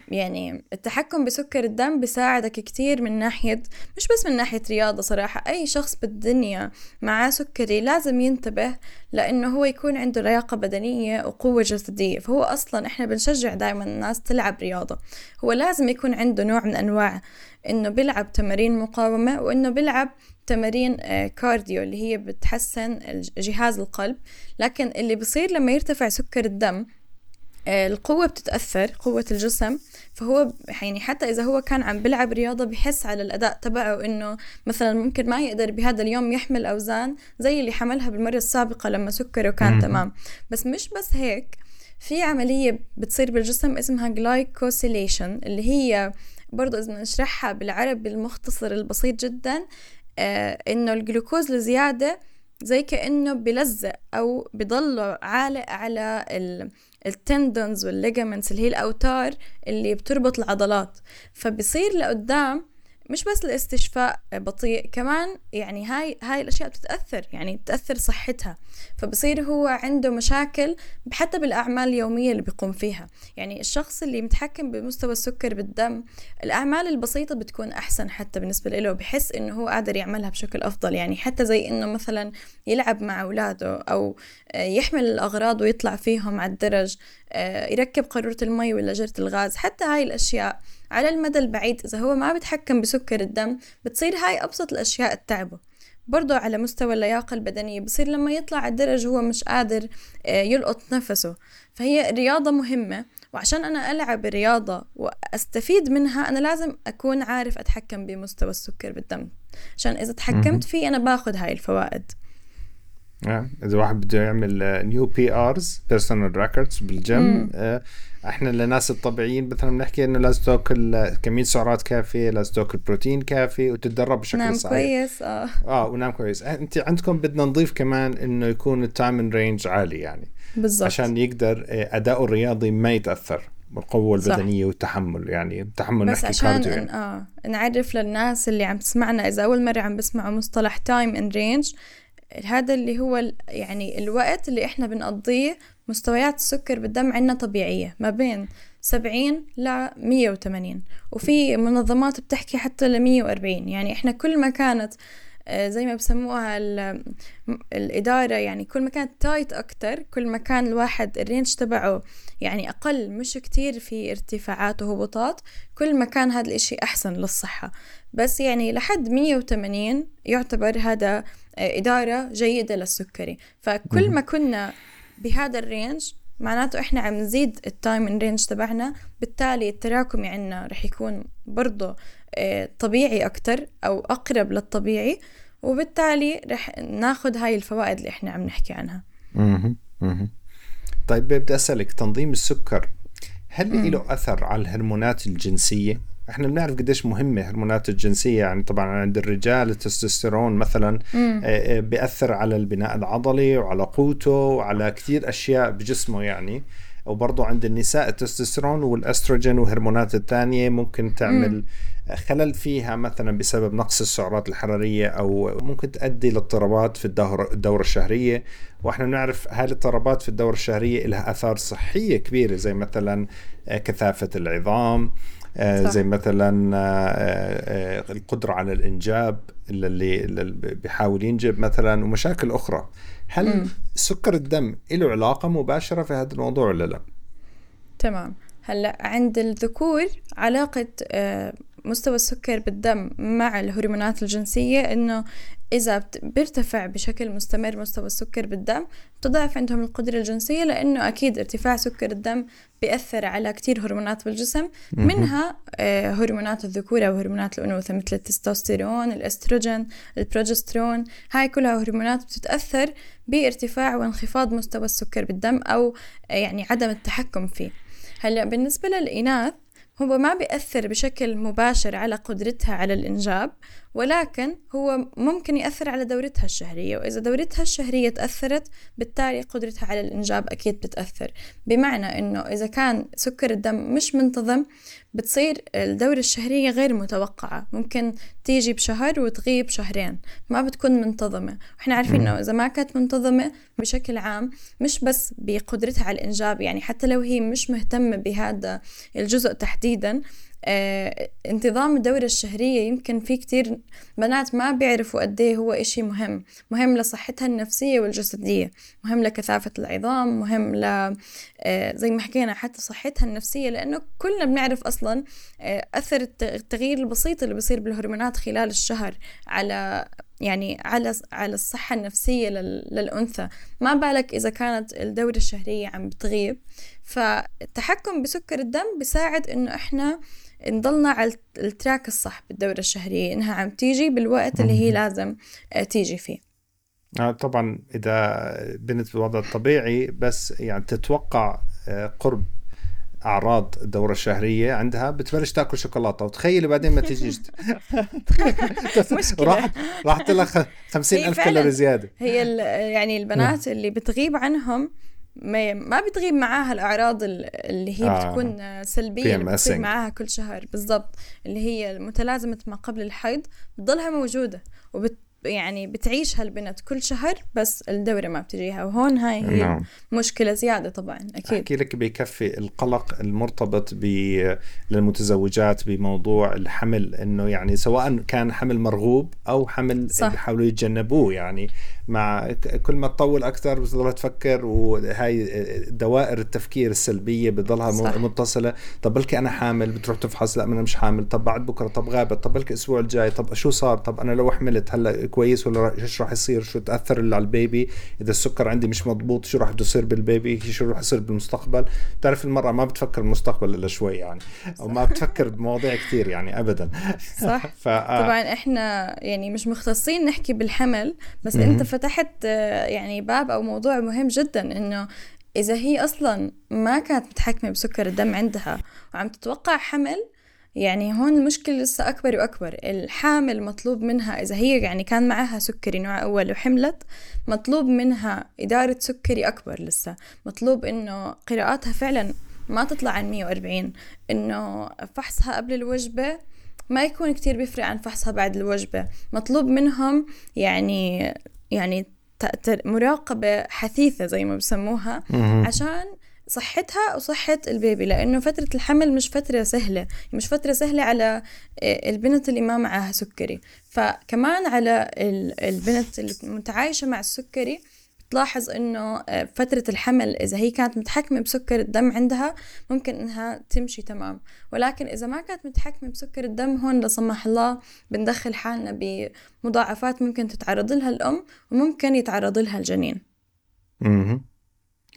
يعني التحكم بسكر الدم بيساعدك كتير من ناحية مش بس من ناحية رياضة صراحة أي شخص بالدنيا معاه سكري لازم ينتبه لأنه هو يكون عنده لياقة بدنية وقوة جسدية فهو أصلا إحنا بنشجع دائما الناس تلعب رياضة هو لازم يكون عنده نوع من أنواع إنه بيلعب تمارين مقاومة وإنه بيلعب تمارين cardio اللي هي بتحسن جهاز القلب لكن اللي بصير لما يرتفع سكر الدم آه، القوة بتتأثر قوة الجسم. فهو يعني حتى إذا هو كان عم بلعب رياضة بحس على الأداء تبعه إنه مثلا ممكن ما يقدر بهذا اليوم يحمل أوزان زي اللي حملها بالمرة السابقة لما سكره كان تمام. بس مش بس هيك في عملية بتصير بالجسم اسمها glycosylation اللي هي برضو إذا نشرحها بالعربي المختصر البسيط جدا آه إنه الجلوكوز الزيادة زي كأنه بلزق أو بضل عالق على ال tendons وال ligaments اللي هي الأوتار اللي بتربط العضلات. فبصير لقدام مش بس الاستشفاء بطيء كمان يعني هاي هاي الأشياء بتتأثر يعني بتأثر صحتها فبصير هو عنده مشاكل حتى بالأعمال اليومية اللي بيقوم فيها. يعني الشخص اللي متحكم بمستوى السكر بالدم الأعمال البسيطة بتكون أحسن حتى بالنسبة له بحس إنه هو قادر يعملها بشكل أفضل. يعني حتى زي إنه مثلا يلعب مع أولاده أو يحمل الأغراض ويطلع فيهم على الدرج يركب قارورة المي ولا جرة الغاز حتى هاي الأشياء على المدى البعيد إذا هو ما بيتحكم بسكر الدم بتصير هاي أبسط الأشياء تتعبه برضه على مستوى اللياقة البدنية بصير لما يطلع على الدرج هو مش قادر آه، يلقط نفسه. فهي رياضة مهمة وعشان أنا ألعب رياضة وأستفيد منها أنا لازم أكون عارف أتحكم بمستوى السكر بالدم. عشان إذا تحكمت فيه أنا باخذ هاي الفوائد. آه. إذا واحد بده يعمل new PRs personal records بال gym آه إحنا للناس الطبيعيين مثلا بنحكي إنه لازم تأكل كمية سعرات كافية لازم تأكل بروتين كافي وتتدرب بشكل نام صحيح كويس آه آه ونام كويس آه، أنت عندكم بدنا نضيف كمان إنه يكون ال time range عالي يعني بالضبط عشان يقدر آه، اداؤه الرياضي ما يتأثر بالقوة البدنية صح. والتحمل يعني تحمل بس عشان يعني. آه نعرف للناس اللي عم تسمعنا إذا أول مرة عم بسمعوا مصطلح time in range هذا اللي هو يعني الوقت اللي إحنا بنقضيه مستويات السكر بالدم عندنا طبيعية ما بين سبعين ل مية وثمانين وفي منظمات بتحكي حتى ل مية وأربعين. يعني إحنا كل ما كانت زي ما بسموها الإدارة يعني كل ما كانت tight أكتر كل ما كان الواحد ال range تبعه يعني أقل مش كتير في ارتفاعات وهبوطات كل ما كان هذا الإشي أحسن للصحة. بس يعني لحد 180 يعتبر هذا آه، إدارة جيدة للسكري. فكل ما كنا بهذا ال range معناته إحنا عم نزيد ال time in range تبعنا بالتالي التراكمي عنا رح يكون برضه آه، طبيعي أكتر أو أقرب للطبيعي وبالتالي رح ناخد هاي الفوائد اللي إحنا عم نحكي عنها. طيب بدي أسألك تنظيم السكر هل له أثر على الهرمونات الجنسية؟ إحنا بنعرف قديش مهمة هرمونات الجنسية يعني طبعا عند الرجال التستوستيرون مثلا آه، آه، بيأثر على البناء العضلي وعلى قوته وعلى كثير أشياء بجسمه يعني. وبرضه عند النساء التستوستيرون والأستروجين والهرمونات الثانية ممكن تعمل مم. خلل فيها مثلا بسبب نقص السعرات الحرارية أو ممكن تؤدي لاضطرابات في الدورة, الدورة الشهرية وإحنا بنعرف هاي الاضطرابات في الدورة الشهرية لها آثار صحية كبيرة زي مثلا آه، كثافة العظام آه، زي مثلا آه، القدرة على الإنجاب اللي, اللي بيحاول ينجب مثلا ومشاكل أخرى هل م. سكر الدم له علاقة مباشرة في هذا الموضوع ولا لا؟ تمام هلأ عند الذكور علاقة مستوى السكر بالدم مع الهرمونات الجنسية إنه إذا بيرتفع بشكل مستمر مستوى السكر بالدم بتضعف عندهم القدرة الجنسية لأنه أكيد ارتفاع سكر الدم بيأثر على كتير هرمونات بالجسم منها آه، هرمونات الذكورة وهرمونات الأنوثة مثل التستوستيرون الأستروجين البروجسترون هاي كلها هرمونات بتتأثر بارتفاع وانخفاض مستوى السكر بالدم أو آه، يعني عدم التحكم فيه. هلأ بالنسبة للإناث هو ما بيأثر بشكل مباشر على قدرتها على الإنجاب ولكن هو ممكن يأثر على دورتها الشهرية وإذا دورتها الشهرية تأثرت بالتالي قدرتها على الإنجاب أكيد بتأثر. بمعنى إنه إذا كان سكر الدم مش منتظم بتصير الدورة الشهرية غير متوقعة. ممكن تيجي بشهر وتغيب شهرين ما بتكون منتظمة. وإحنا عارفين إنه إذا ما كانت منتظمة بشكل عام مش بس بقدرتها على الإنجاب يعني حتى لو هي مش مهتمة بهذا الجزء تحديدا انتظام الدورة الشهرية يمكن في كتير بنات ما بيعرفوا قد إيه هو إشي مهم. مهم لصحتها النفسية والجسدية. مهم لكثافة العظام. مهم ل آه، زي ما حكينا حتى صحتها النفسية لأنه كلنا بنعرف أصلا آه، أثر التغيير البسيط اللي بيصير بالهرمونات خلال الشهر على يعني على على الصحة النفسية للأنثى. ما بالك إذا كانت الدورة الشهرية عم بتغيب. فالتحكم بسكر الدم بيساعد إنه إحنا نضلنا على التراك الصح بالدورة الشهرية إنها عم تيجي بالوقت اللي هي لازم آه، تيجي فيه. آه طبعا إذا بنت بالوضع الطبيعي بس يعني تتوقع آه، قرب أعراض الدورة الشهرية عندها بتبلش تأكل شوكولاتة. وتخيلي بعدين ما تجيش مشكله راحت راحت لها 50000 كالوري زيادة. هي يعني البنات اللي بتغيب عنهم ما ما بتغيب معاها الأعراض اللي هي آه. بتكون سلبية اللي بتصير معاها كل شهر. بالضبط. اللي هي متلازمه ما قبل الحيض بتضلها موجودة وبت يعني بتعيش هالبنت كل شهر بس الدورة ما بتجيها. وهون هاي هي نعم. مشكلة زيادة طبعا أكيد. أحكي لك بكفي القلق المرتبط ب للمتزوجات بموضوع الحمل إنه يعني سواء كان حمل مرغوب أو حمل صح. بيحاولوا يتجنبوه. يعني مع كل ما تطول أكثر بتضلها تفكر وهاي دوائر التفكير السلبية بتضلها صح. متصلة. طب بلكي أنا حامل؟ بتروح تفحص لا أنا مش حامل. طب بعد بكرة؟ طب غابت؟ طب بلكي الأسبوع الجاي؟ طب شو صار؟ طب أنا لو حملت هلأ كويس ولا إيش راح يصير؟ شو تأثر على البيبي؟ إذا السكر عندي مش مضبوط شو راح بده يصير بالبيبي؟ شو راح يصير بالمستقبل؟ بتعرف المراه ما بتفكر بالمستقبل إلا شوي يعني أو ما بتفكر بمواضيع كثير يعني ابدا. صح. ف... طبعا إحنا يعني مش مختصين نحكي بالحمل بس أنت فتحت آه، يعني باب أو موضوع مهم جدا إنه إذا هي أصلا ما كانت متحكمة بسكر الدم عندها وعم تتوقع حمل يعني هون المشكلة لسه أكبر وأكبر. الحامل مطلوب منها إذا هي يعني كان معها سكري نوع أول وحملت مطلوب منها إدارة سكري أكبر لسه. مطلوب إنه قراءاتها فعلا ما تطلع عن 140 إنه فحصها قبل الوجبة ما يكون كتير بيفرق عن فحصها بعد الوجبة. مطلوب منهم يعني يعني مراقبة حثيثة زي ما بسموها عشان صحتها وصحة ال baby لأنه فترة الحمل مش فترة سهلة مش فترة سهلة على آه، البنت اللي ما معها سكري. فكمان على البنت اللي متعايشة مع السكري تلاحظ إنه آه، فترة الحمل إذا هي كانت متحكمة بسكر الدم عندها ممكن إنها تمشي تمام. ولكن إذا ما كانت متحكمة بسكر الدم هون لا سمح الله بندخل حالنا بمضاعفات ممكن تتعرض لها الأم وممكن يتعرض لها الجنين.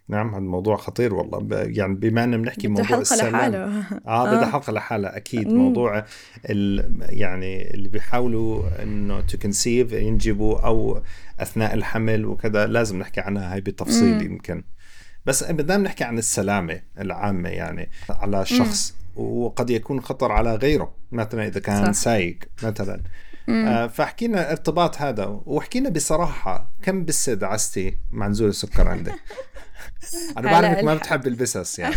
نعم هذا الموضوع خطير والله يعني بما أننا بنحكي موضوع حلقة السلام لحاله آه بدها آه. حلقة لحالها أكيد مم. موضوع يعني اللي بيحاولوا إنه to conceive ينجبوا أو أثناء الحمل وكذا لازم نحكي عنها هاي بالتفصيل يمكن بس بدنا نحكي عن السلامة العامة يعني على الشخص مم. وقد يكون خطر على غيره مثلا إذا كان صح. سايق مثلا آه فحكينا ارتباط هذا وحكينا بصراحة كم بسة دعستي مع نزول السكر عندك أنا بعرف إنك ما بتحب البسس يعني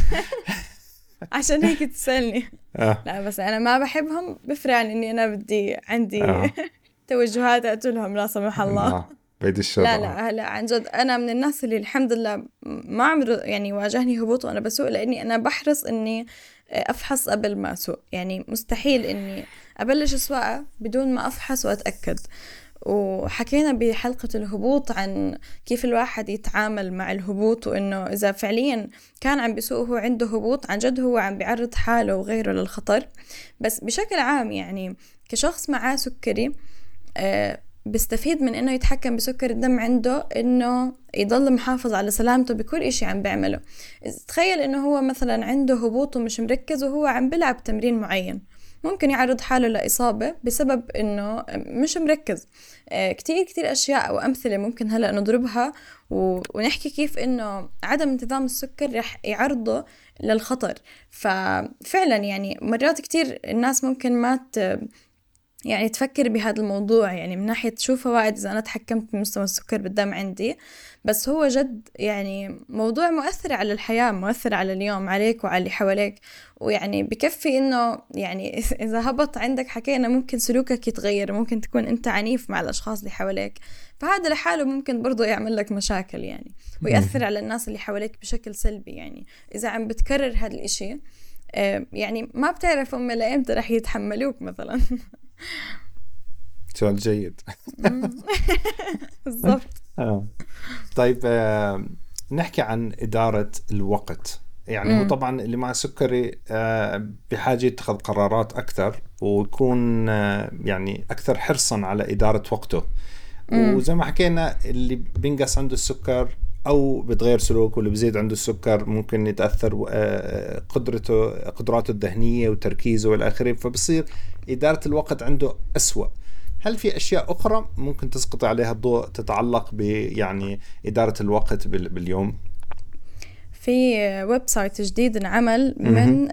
عشان هيك تسألني آه. لا بس أنا ما بحبهم بفرق عن إني أنا بدي عندي آه. توجهات اقتلهم لا سمح الله آه. بعيد الشر لا لا هلا عن جد أنا من الناس اللي الحمد لله ما عمره يعني واجهني هبوط وأنا بسوق لأني أنا بحرص إني أفحص قبل ما أسوق يعني مستحيل إني أبلش سواقه بدون ما أفحص وأتأكد وحكينا بحلقة الهبوط عن كيف الواحد يتعامل مع الهبوط وإنه إذا فعليا كان عم بيسوق هو عنده هبوط عن جد هو عم بيعرض حاله وغيره للخطر. بس بشكل عام يعني كشخص معاه سكري آه بيستفيد من إنه يتحكم بسكر الدم عنده إنه يضل محافظ على سلامته بكل إشي عم بيعمله. تخيل إنه هو مثلا عنده هبوط ومش مركز وهو عم بيلعب تمرين معين. ممكن يعرض حاله لإصابة بسبب إنه مش مركز. آه، كتير كتير أشياء أو أمثلة ممكن هلأ نضربها ونحكي كيف إنه عدم انتظام السكر رح يعرضه للخطر. ففعلا يعني مرات كتير الناس ممكن ما يعني تفكر بهذا الموضوع يعني من ناحية شو فوائد إذا أنا تحكمت بمستوى السكر بالدم عندي؟ بس هو جد يعني موضوع مؤثر على الحياة مؤثر على اليوم عليك وعلى اللي حواليك. ويعني بكفي إنه يعني إذا هبط عندك حكينا ممكن سلوكك يتغير ممكن تكون أنت عنيف مع الأشخاص اللي حواليك. فهذا لحاله ممكن برضه يعمل لك مشاكل يعني ويأثر على الناس اللي حواليك بشكل سلبي يعني. إذا عم بتكرر هذا الإشي آه، يعني ما بتعرف هم لأيمتى رح يتحملوك مثلا. سؤال جيد. بالضبط. آه. طيب آه نحكي عن إدارة الوقت. يعني هو طبعا اللي مع سكري آه بحاجة يتخذ قرارات أكثر ويكون آه يعني أكثر حرصا على إدارة وقته. وزي ما حكينا اللي بينقص عنده السكر أو بتغير سلوكه اللي بزيد عنده السكر ممكن يتأثر قدرته قدراته الذهنية وتركيزه والى آخره. فبصير إدارة الوقت عنده أسوأ. هل في أشياء أخرى ممكن تسقط عليها الضوء تتعلق ب يعني إدارة الوقت باليوم؟ في website جديد انعمل من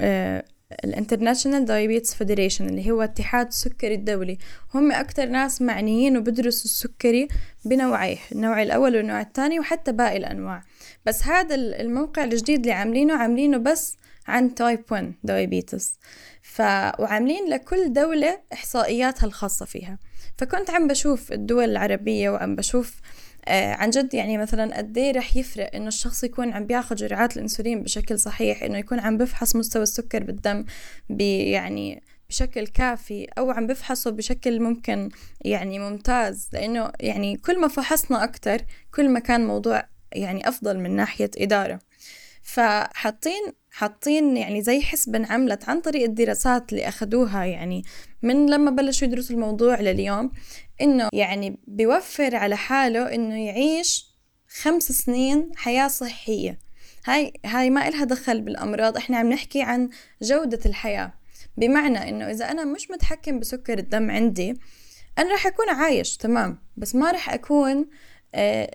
آه، ال International Diabetes Federation اللي هو اتحاد السكري الدولي. هم أكثر ناس معنيين وبدرسوا السكري بنوعيه النوع الأول والنوع الثاني وحتى باقي الأنواع. بس هذا الموقع الجديد اللي عاملينه عاملينه بس عن type 1 diabetes وعاملين لكل دولة إحصائياتها الخاصة فيها. فكنت عم بشوف الدول العربية وعم بشوف آه عن جد يعني مثلا قد إيه رح يفرق إنه الشخص يكون عم بياخذ جرعات الإنسولين بشكل صحيح إنه يكون عم بفحص مستوى السكر بالدم يعني بشكل كافي أو عم بفحصه بشكل ممكن يعني ممتاز. لإنه يعني كل ما فحصنا أكثر كل ما كان موضوع يعني أفضل من ناحية إدارة. فحاطين حاطين يعني زي حسبة انعملت عن طريق الدراسات اللي أخدوها يعني من لما بلشوا يدرسوا الموضوع لليوم إنه يعني بيوفر على حاله إنه يعيش خمس سنين حياة صحية. هاي هاي ما إلها دخل بالأمراض إحنا عم نحكي عن جودة الحياة. بمعنى إنه إذا أنا مش متحكم بسكر الدم عندي أنا رح أكون عايش تمام بس ما رح أكون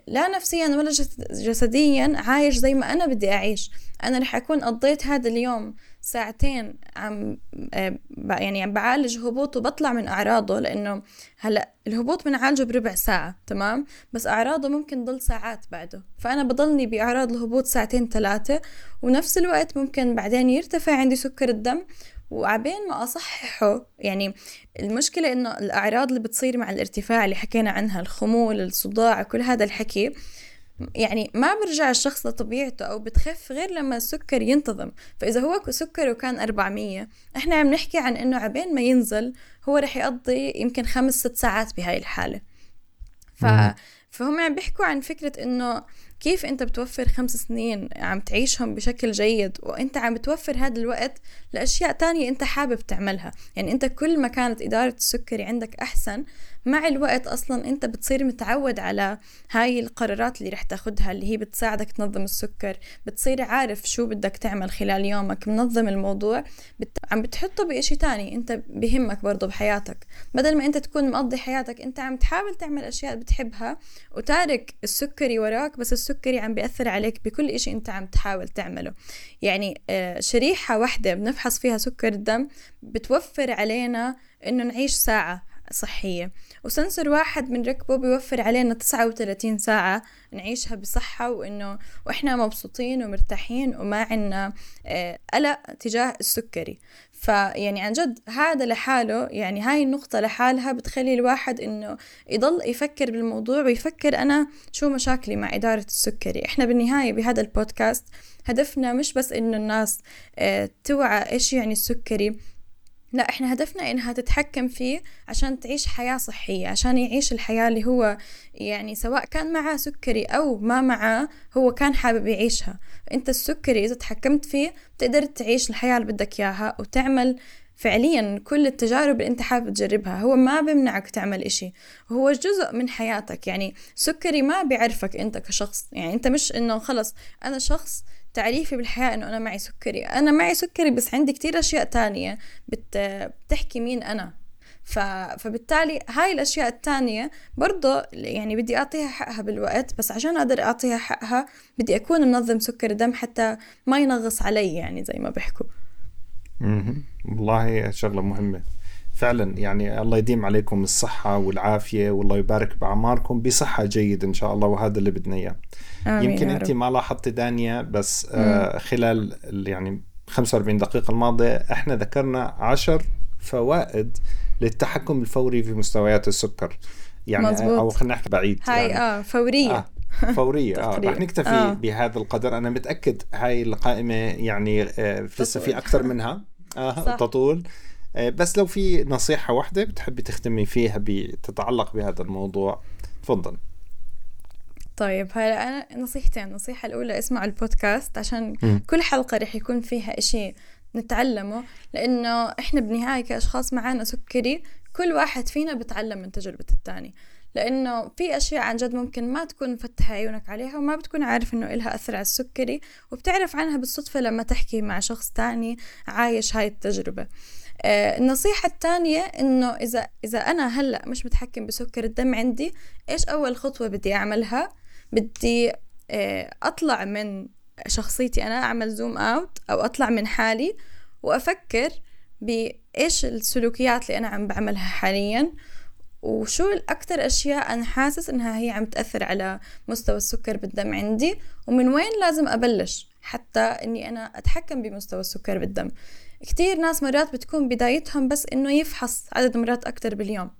لا نفسيا ولا جسديا عايش زي ما أنا بدي أعيش. أنا رح أكون قضيت هذا اليوم ساعتين عم آه، يعني عم بعالج هبوط وبطلع من أعراضه لأنه هلأ الهبوط بنعالجه بربع ساعة تمام؟ بس أعراضه ممكن تضل ساعات بعده. فأنا بضلني بأعراض الهبوط ساعتين ثلاثة ونفس الوقت ممكن بعدين يرتفع عندي سكر الدم وعبين ما أصححه. يعني المشكلة إنه الأعراض اللي بتصير مع الارتفاع اللي حكينا عنها الخمول الصداع كل هذا الحكي يعني ما برجع الشخص لطبيعته أو بتخف غير لما السكر ينتظم. فإذا هو سكره كان 400 إحنا عم نحكي عن إنه عبين ما ينزل هو رح يقضي يمكن خمس ست ساعات بهاي الحالة. ف... فهم عم بيحكوا عن فكرة إنه كيف انت بتوفر خمس سنين عم تعيشهم بشكل جيد وانت عم بتوفر هذا الوقت لأشياء تانية انت حابب تعملها؟ يعني انت كل ما كانت إدارة السكري عندك أحسن مع الوقت أصلا أنت بتصير متعود على هاي القرارات اللي رح تاخدها اللي هي بتساعدك تنظم السكر بتصير عارف شو بدك تعمل خلال يومك منظم الموضوع بت... عم بتحطه بإشي تاني أنت بهمك برضه بحياتك. بدل ما أنت تكون مقضي حياتك أنت عم تحاول تعمل أشياء بتحبها وتارك السكري وراك بس السكري عم بيأثر عليك بكل إشي أنت عم تحاول تعمله. يعني آه، شريحة واحدة بنفحص فيها سكر الدم بتوفر علينا إنه نعيش ساعة. صحية. و sensor واحد بنركبه بيوفر علينا 39 ساعة نعيشها بصحة وإنه وإحنا مبسوطين ومرتاحين وما عنا آه، قلق تجاه السكري. فيعني عن جد هذا لحاله يعني هاي النقطة لحالها بتخلي الواحد إنه يضل يفكر بالموضوع ويفكر أنا شو مشاكلي مع إدارة السكري. إحنا بالنهاية بهذا البودكاست هدفنا مش بس إنه الناس آه، توعى إيش يعني السكري لا إحنا هدفنا إنها تتحكم فيه عشان تعيش حياة صحية عشان يعيش الحياة اللي هو يعني سواء كان معاه سكري أو ما معاه هو كان حابب يعيشها. أنت السكري إذا تحكمت فيه بتقدر تعيش الحياة اللي بدك إياها وتعمل فعليا كل التجارب اللي أنت حابب تجربها. هو ما بيمنعك تعمل إشي هو جزء من حياتك. يعني سكري ما بيعرفك أنت كشخص. يعني أنت مش إنه خلص أنا شخص تعريفي بالحياة إنه أنا معي سكري. أنا معي سكري بس عندي كتير أشياء تانية بت... بتحكي مين أنا. ف... فبالتالي هاي الأشياء التانية برضه يعني بدي أعطيها حقها بالوقت بس عشان أقدر أعطيها حقها بدي أكون منظم سكر دم حتى ما ينغص علي يعني زي ما بيحكوا. والله شغلة مهمة. فعلا يعني الله يديم عليكم الصحة والعافية والله يبارك بأعماركم بصحة جيدة إن شاء الله وهذا اللي بدنا إياه. يمكن أنت ما لاحظتي دانيا بس آه خلال يعني 45 دقيقة الماضية إحنا ذكرنا عشر فوائد للتحكم الفوري في مستويات السكر. يعني مزبوط. أو خلينا نحكي بعيد هاي يعني. آه فورية. آه فورية. آه رح نكتفي آه. بهذا القدر. أنا متأكد هاي القائمة يعني آه في أكثر منها. آه تطول. بس لو في نصيحة واحدة بتحبي تختمي فيها بتتعلق بهذا الموضوع تفضل. طيب هلا أنا نصيحتين. النصيحة الأولى اسمعوا البودكاست عشان م. كل حلقة رح يكون فيها إشي نتعلمه لأنه إحنا بالنهاية كأشخاص معانا سكري كل واحد فينا بتعلم من تجربة التاني. لأنه في أشياء عن جد ممكن ما تكون مفتح عيونك عليها وما بتكون عارف إنه إلها أثر على السكري وبتعرف عنها بالصدفة لما تحكي مع شخص تاني عايش هاي التجربة. آه النصيحة الثانية إنه إذا إذا أنا هلأ مش متحكم بسكر الدم عندي إيش أول خطوة بدي أعملها؟ بدي آه، أطلع من شخصيتي أنا أعمل zoom out أو أطلع من حالي وأفكر بإيش السلوكيات اللي أنا عم بعملها حاليا وشو الأكثر أشياء أنا حاسس إنها هي عم تأثر على مستوى السكر بالدم عندي ومن وين لازم أبلش حتى إني أنا أتحكم بمستوى السكر بالدم. كتير ناس مرات بتكون بدايتهم بس إنه يفحص عدد مرات أكتر باليوم.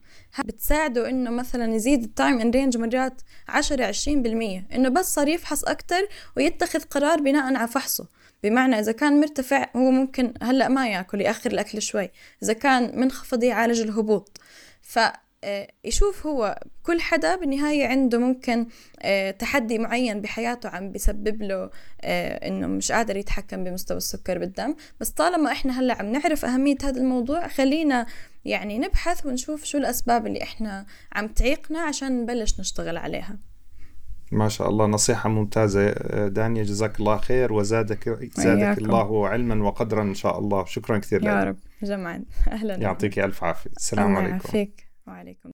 بتساعده إنه مثلا يزيد ال time in range مرات 10 20% إنه بس صار يفحص أكثر ويتخذ قرار بناء على فحصه. بمعنى إذا كان مرتفع هو ممكن هلأ ما يأكل يأخر الأكل شوي. إذا كان منخفض يعالج الهبوط. ف يشوف هو كل حدا بالنهاية عنده ممكن آه، تحدي معين بحياته عم بيسبب له إنه مش قادر يتحكم بمستوى السكر بالدم. بس طالما إحنا هلأ عم نعرف أهمية هذا الموضوع خلينا يعني نبحث ونشوف شو الأسباب اللي إحنا عم تعيقنا عشان نبلش نشتغل عليها. ما شاء الله نصيحة ممتازة. دانيا جزاك الله خير وزادك زادك الله علما وقدرا إن شاء الله. شكرا كثير يا لك. رب جمعا. أهلا. يعطيك ألف عافية. السلام عليكم. فيك وعليكم